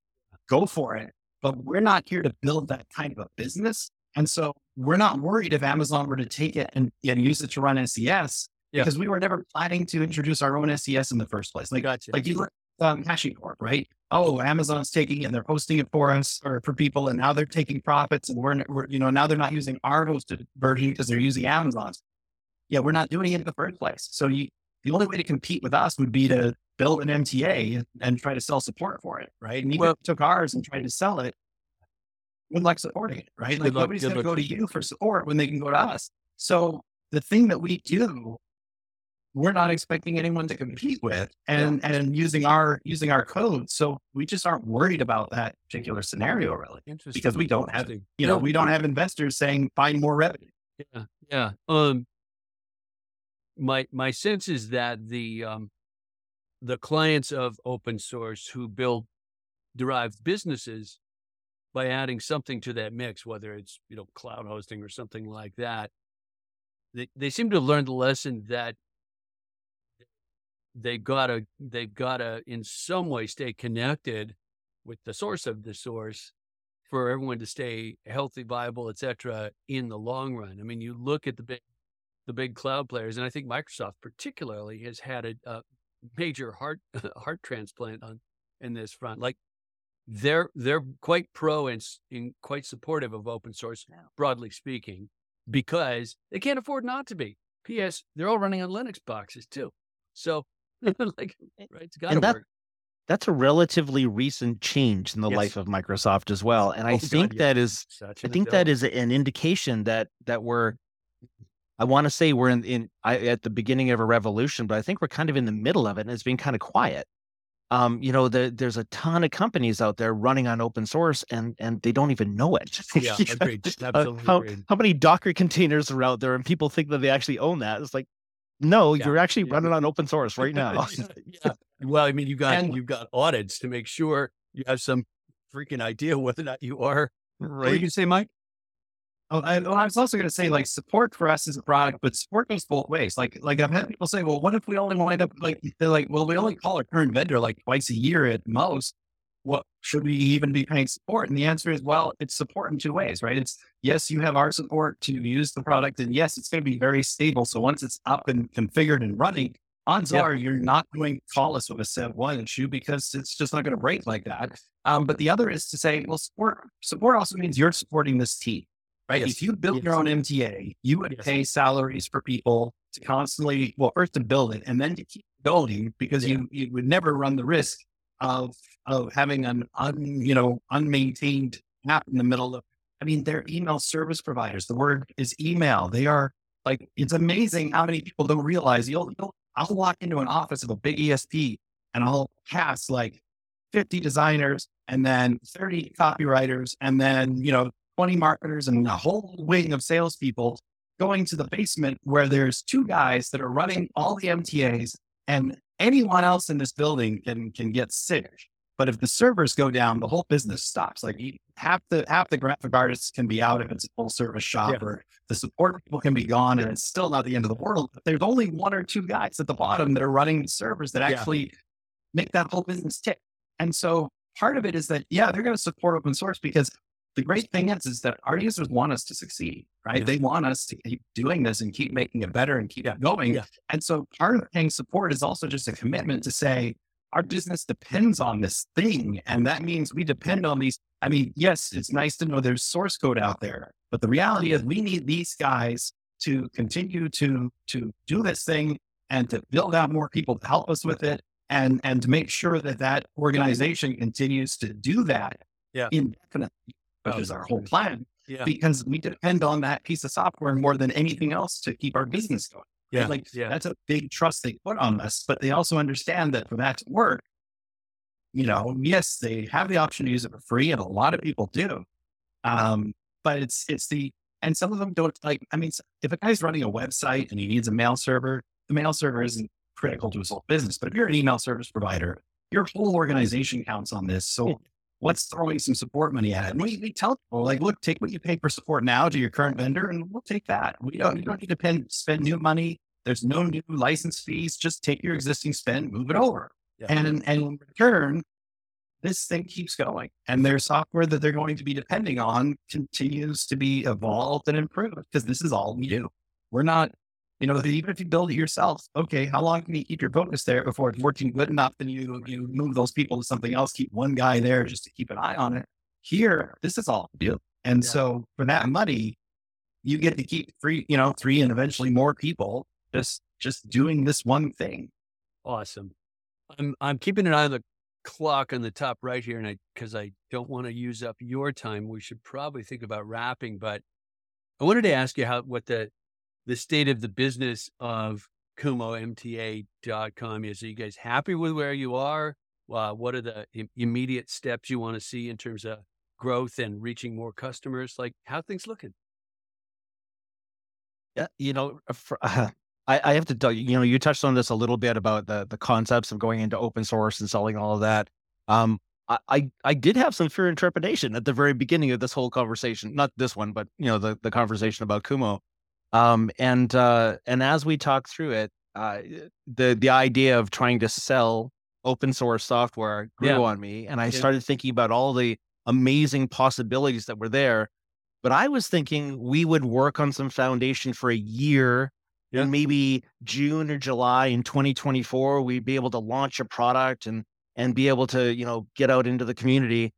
go for it. But we're not here to build that kind of a business. And so we're not worried if Amazon were to take it and, and use it to run SES yeah. because we were never planning to introduce our own SES in the first place. Like, gotcha. like you um, HashiCorp, right? Oh, Amazon's taking it and they're hosting it for us or for people, and now they're taking profits, and we're, we're you know now they're not using our hosted version because they're using Amazon's. Yeah, we're not doing it in the first place. So you, the only way to compete with us would be to build an MTA and try to sell support for it, right? And even well, took ours and tried to sell it, would like supporting it, right? Like nobody's going to go to you for support when they can go to us. So the thing that we do we're not expecting anyone to compete with and yeah. and using our using our code. So we just aren't worried about that particular scenario really because we don't have you know we don't have investors saying find more revenue. Yeah. Yeah. Um my my sense is that the um the clients of open source who build derived businesses by adding something to that mix whether it's you know cloud hosting or something like that they, they seem to have learned the lesson that they gotta they've gotta in some way stay connected with the source of the source for everyone to stay healthy, viable, etc. in the long run. I mean, you look at the big the big cloud players, and I think Microsoft particularly has had a, a major heart heart transplant on in this front. Like they're they're quite pro and, and quite supportive of open source, broadly speaking, because they can't afford not to be. P.S. They're all running on Linux boxes too. So like, right? It's got to that, work. That's a relatively recent change in the yes. life of Microsoft as well, and oh, I think God, that yeah. is, I think adult. that is an indication that that we're. I want to say we're in, in I, at the beginning of a revolution, but I think we're kind of in the middle of it, and it's been kind of quiet. Um, you know, the, there's a ton of companies out there running on open source, and and they don't even know it. Yeah, agreed. Absolutely uh, how, agreed. how many Docker containers are out there, and people think that they actually own that? It's like, no, yeah. you're actually yeah. running on open source right now. yeah. Well, I mean, you got and, you've got audits to make sure you have some freaking idea whether or not you are. Right. What you say, Mike? Oh, I, well, I was also going to say, like, support for us is a product, but support goes both ways. Like, like I've had people say, well, what if we only wind up like they're like, well, we only call our current vendor like twice a year at most what should we even be paying support? And the answer is, well, it's support in two ways, right? It's yes, you have our support to use the product, and yes, it's going to be very stable. So once it's up and configured and running, odds yep. are you're not going to call us with a Sev one issue because it's just not going to break like that. Um, but the other is to say, well, support support also means you're supporting this team, right? Yes. If you built yes. your own MTA, you would yes. pay salaries for people to constantly, well, first to build it and then to keep building because yeah. you you would never run the risk of of having an un, you know unmaintained app in the middle of. I mean, they're email service providers. The word is email. They are like it's amazing how many people don't realize. You'll, you'll I'll walk into an office of a big ESP and I'll pass like 50 designers and then 30 copywriters and then you know 20 marketers and a whole wing of salespeople going to the basement where there's two guys that are running all the MTAs and anyone else in this building can can get sick. But if the servers go down, the whole business stops. Like half the half the graphic artists can be out if it's a full service shop, yeah. or the support people can be gone, and it's still not the end of the world. But there's only one or two guys at the bottom that are running the servers that actually yeah. make that whole business tick. And so part of it is that yeah, they're going to support open source because the great thing is, is that our users want us to succeed, right? Yeah. They want us to keep doing this and keep making it better and keep going. Yeah. And so part of paying support is also just a commitment to say, our business depends on this thing. And that means we depend on these. I mean, yes, it's nice to know there's source code out there, but the reality is we need these guys to continue to, to do this thing and to build out more people to help us with it and, and to make sure that that organization continues to do that yeah. indefinitely, which Oh, is our whole plan Yeah. because we depend on that piece of software more than anything else to keep our business going. Yeah. Like Yeah. that's a big trust they put on us, but they also understand that for that to work, you know, yes, they have the option to use it for free, and a lot of people do. Um, but it's it's the and some of them don't like. I mean, if a guy's running a website and he needs a mail server, the mail server isn't critical to his whole business. But if you're an email service provider, your whole organization counts on this. So what's throwing some support money at it? And we, we tell people like, look, take what you pay for support now to your current vendor, and we'll take that. We don't you don't need to pen, spend new money. There's no new license fees. Just take your existing spend, move it over. Yeah. And and in return, this thing keeps going. And their software that they're going to be depending on continues to be evolved and improved because this is all we do. We're not, you know, even if you build it yourself, okay, how long can you keep your focus there before it's working good enough and you you move those people to something else, keep one guy there just to keep an eye on it. Here, this is all do. And Yeah. so for that money, you get to keep three, you know, three and eventually more people just just doing this one thing. Awesome. I'm I'm keeping an eye on the clock on the top right here, and I because I don't want to use up your time. We should probably think about wrapping, but I wanted to ask you how what the the state of the business of KumoMTA.com is. Are you guys happy with where you are? Uh, what are the im- immediate steps you want to see in terms of growth and reaching more customers? Like how things looking? Yeah, you know, for, uh, I, I have to tell you, know, you touched on this a little bit about the the concepts of going into open source and selling all of that. Um, I, I I did have some fear and trepidation at the very beginning of this whole conversation. Not this one, but you know, the the conversation about Kumo. Um, and uh, and as we talk through it, uh, the the idea of trying to sell open source software grew Yeah. on me, and I Yeah. started thinking about all the amazing possibilities that were there. But I was thinking we would work on some foundation for a year Yeah. and maybe June or July in 2024, we'd be able to launch a product and and be able to, you know, get out into the community.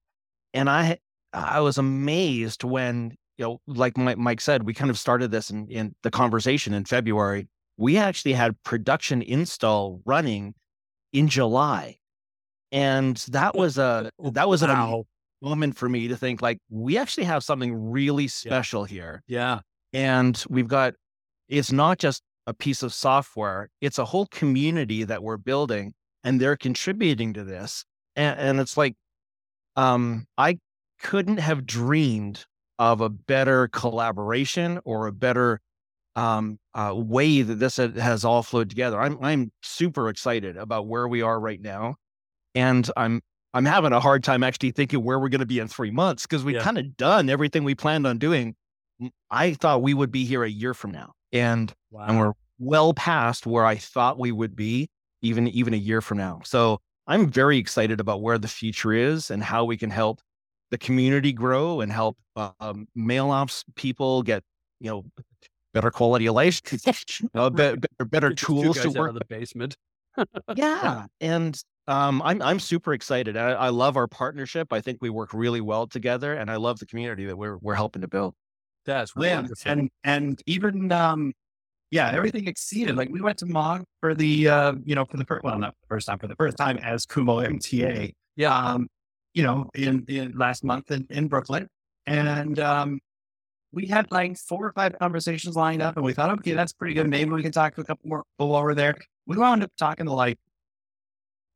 And I I was amazed when, you know, like Mike, said, we kind of started this in, in the conversation in February. We actually had production install running in July. And that was a that was Wow. moment for me to think like we actually have something really special here Yeah. and we've got it's not just a piece of software it's a whole community that we're building and they're contributing to this and, and it's like um i couldn't have dreamed of a better collaboration or a better um uh, way that this has all flowed together i'm i'm super excited about where we are right now and i'm i'm having a hard time actually thinking where we're going to be in three months because we've Yeah. kind of done everything we planned on doing I thought we would be here a year from now, and Wow. and we're well past where I thought we would be, even even a year from now. So I'm very excited about where the future is and how we can help the community grow and help uh, um, mail ops people get you know better quality of life, uh, be- better, better Get these two tools to guys out work. of the basement. Yeah, and um, I'm I'm super excited. I, I love our partnership. I think we work really well together, and I love the community that we're we're helping to build. That's Yeah, wonderful. and and even um, yeah, everything exceeded. Like we went to Mog for the uh, you know, for the first well, not the first time, for the first time as Kumo MTA. yeah. Um, you know, in in last month in, in Brooklyn, and um, we had like four or five conversations lined up, and we thought, okay, that's pretty good. Maybe we can talk to a couple more people over there. We wound up talking to like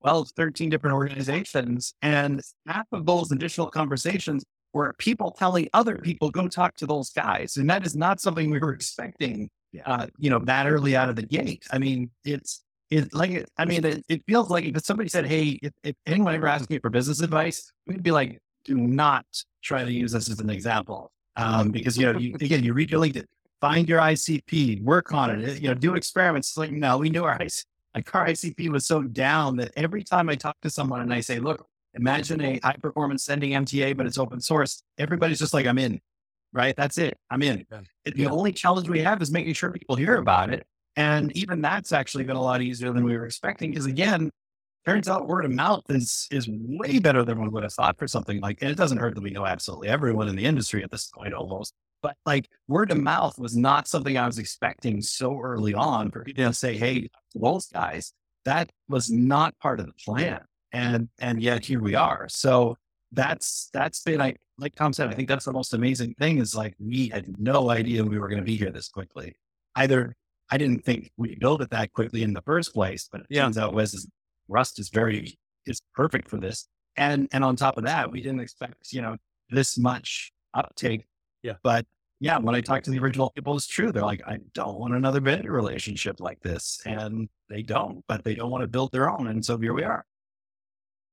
12, 13 different organizations, and half of those additional conversations were people telling other people go talk to those guys, and that is not something we were expecting. Uh, you know, that early out of the gate. I mean, it's it's like I mean, it, it feels like if somebody said, "Hey, if, if anyone ever asked me for business advice," we'd be like, "Do not try to use this as an example," um, because you know, you, again, you read your LinkedIn, find your ICP, work on it, you know, do experiments. It's like, no, we knew our IC, like our ICP was so down that every time I talk to someone and I say, "Look, imagine a high performance sending MTA, but it's open source," everybody's just like, "I'm in." Right? That's it. I'm in. Yeah. It- the only challenge we have is making sure people hear about it. And even that's actually been a lot easier than we were expecting. Because again, turns out word of mouth is is way better than one would have thought for something like. And it doesn't hurt that we know absolutely everyone in the industry at this point almost. But like word of mouth was not something I was expecting so early on for people to say, "Hey, those guys." That was not part of the plan, and and yet here we are. So that's that's been I like Tom said. I think that's the most amazing thing is like we had no idea we were going to be here this quickly. Either I didn't think we build it that quickly in the first place, but it yeah. turns out was Rust is very is perfect for this. And and on top of that, we didn't expect you know this much uptake. Yeah, but yeah, when I talk to the original people, it's true. They're like, I don't want another vendor relationship like this, and they don't, but they don't want to build their own. And so here we are.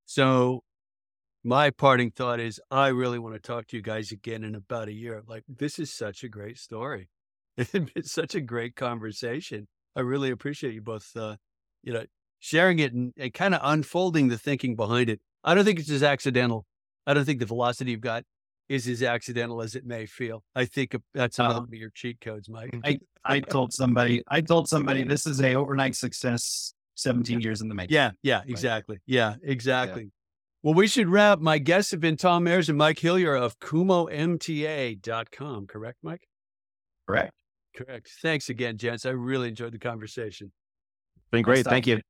So my parting thought is I really want to talk to you guys again in about a year. Like, this is such a great story. It's such a great conversation. I really appreciate you both, uh, you know, sharing it and, and kind of unfolding the thinking behind it. I don't think it's as accidental. I don't think the velocity you've got is as accidental as it may feel. I think that's another um, of your cheat codes, Mike. I, I told somebody, I told somebody this is a overnight success, 17 years in the making. Yeah, yeah, exactly. Yeah, exactly. Yeah. Well, we should wrap. My guests have been Tom Mairs and Mike Hillyer of KumoMTA.com, correct, Mike? Correct. Correct. Thanks again, gents. I really enjoyed the conversation. Been great. Thank you.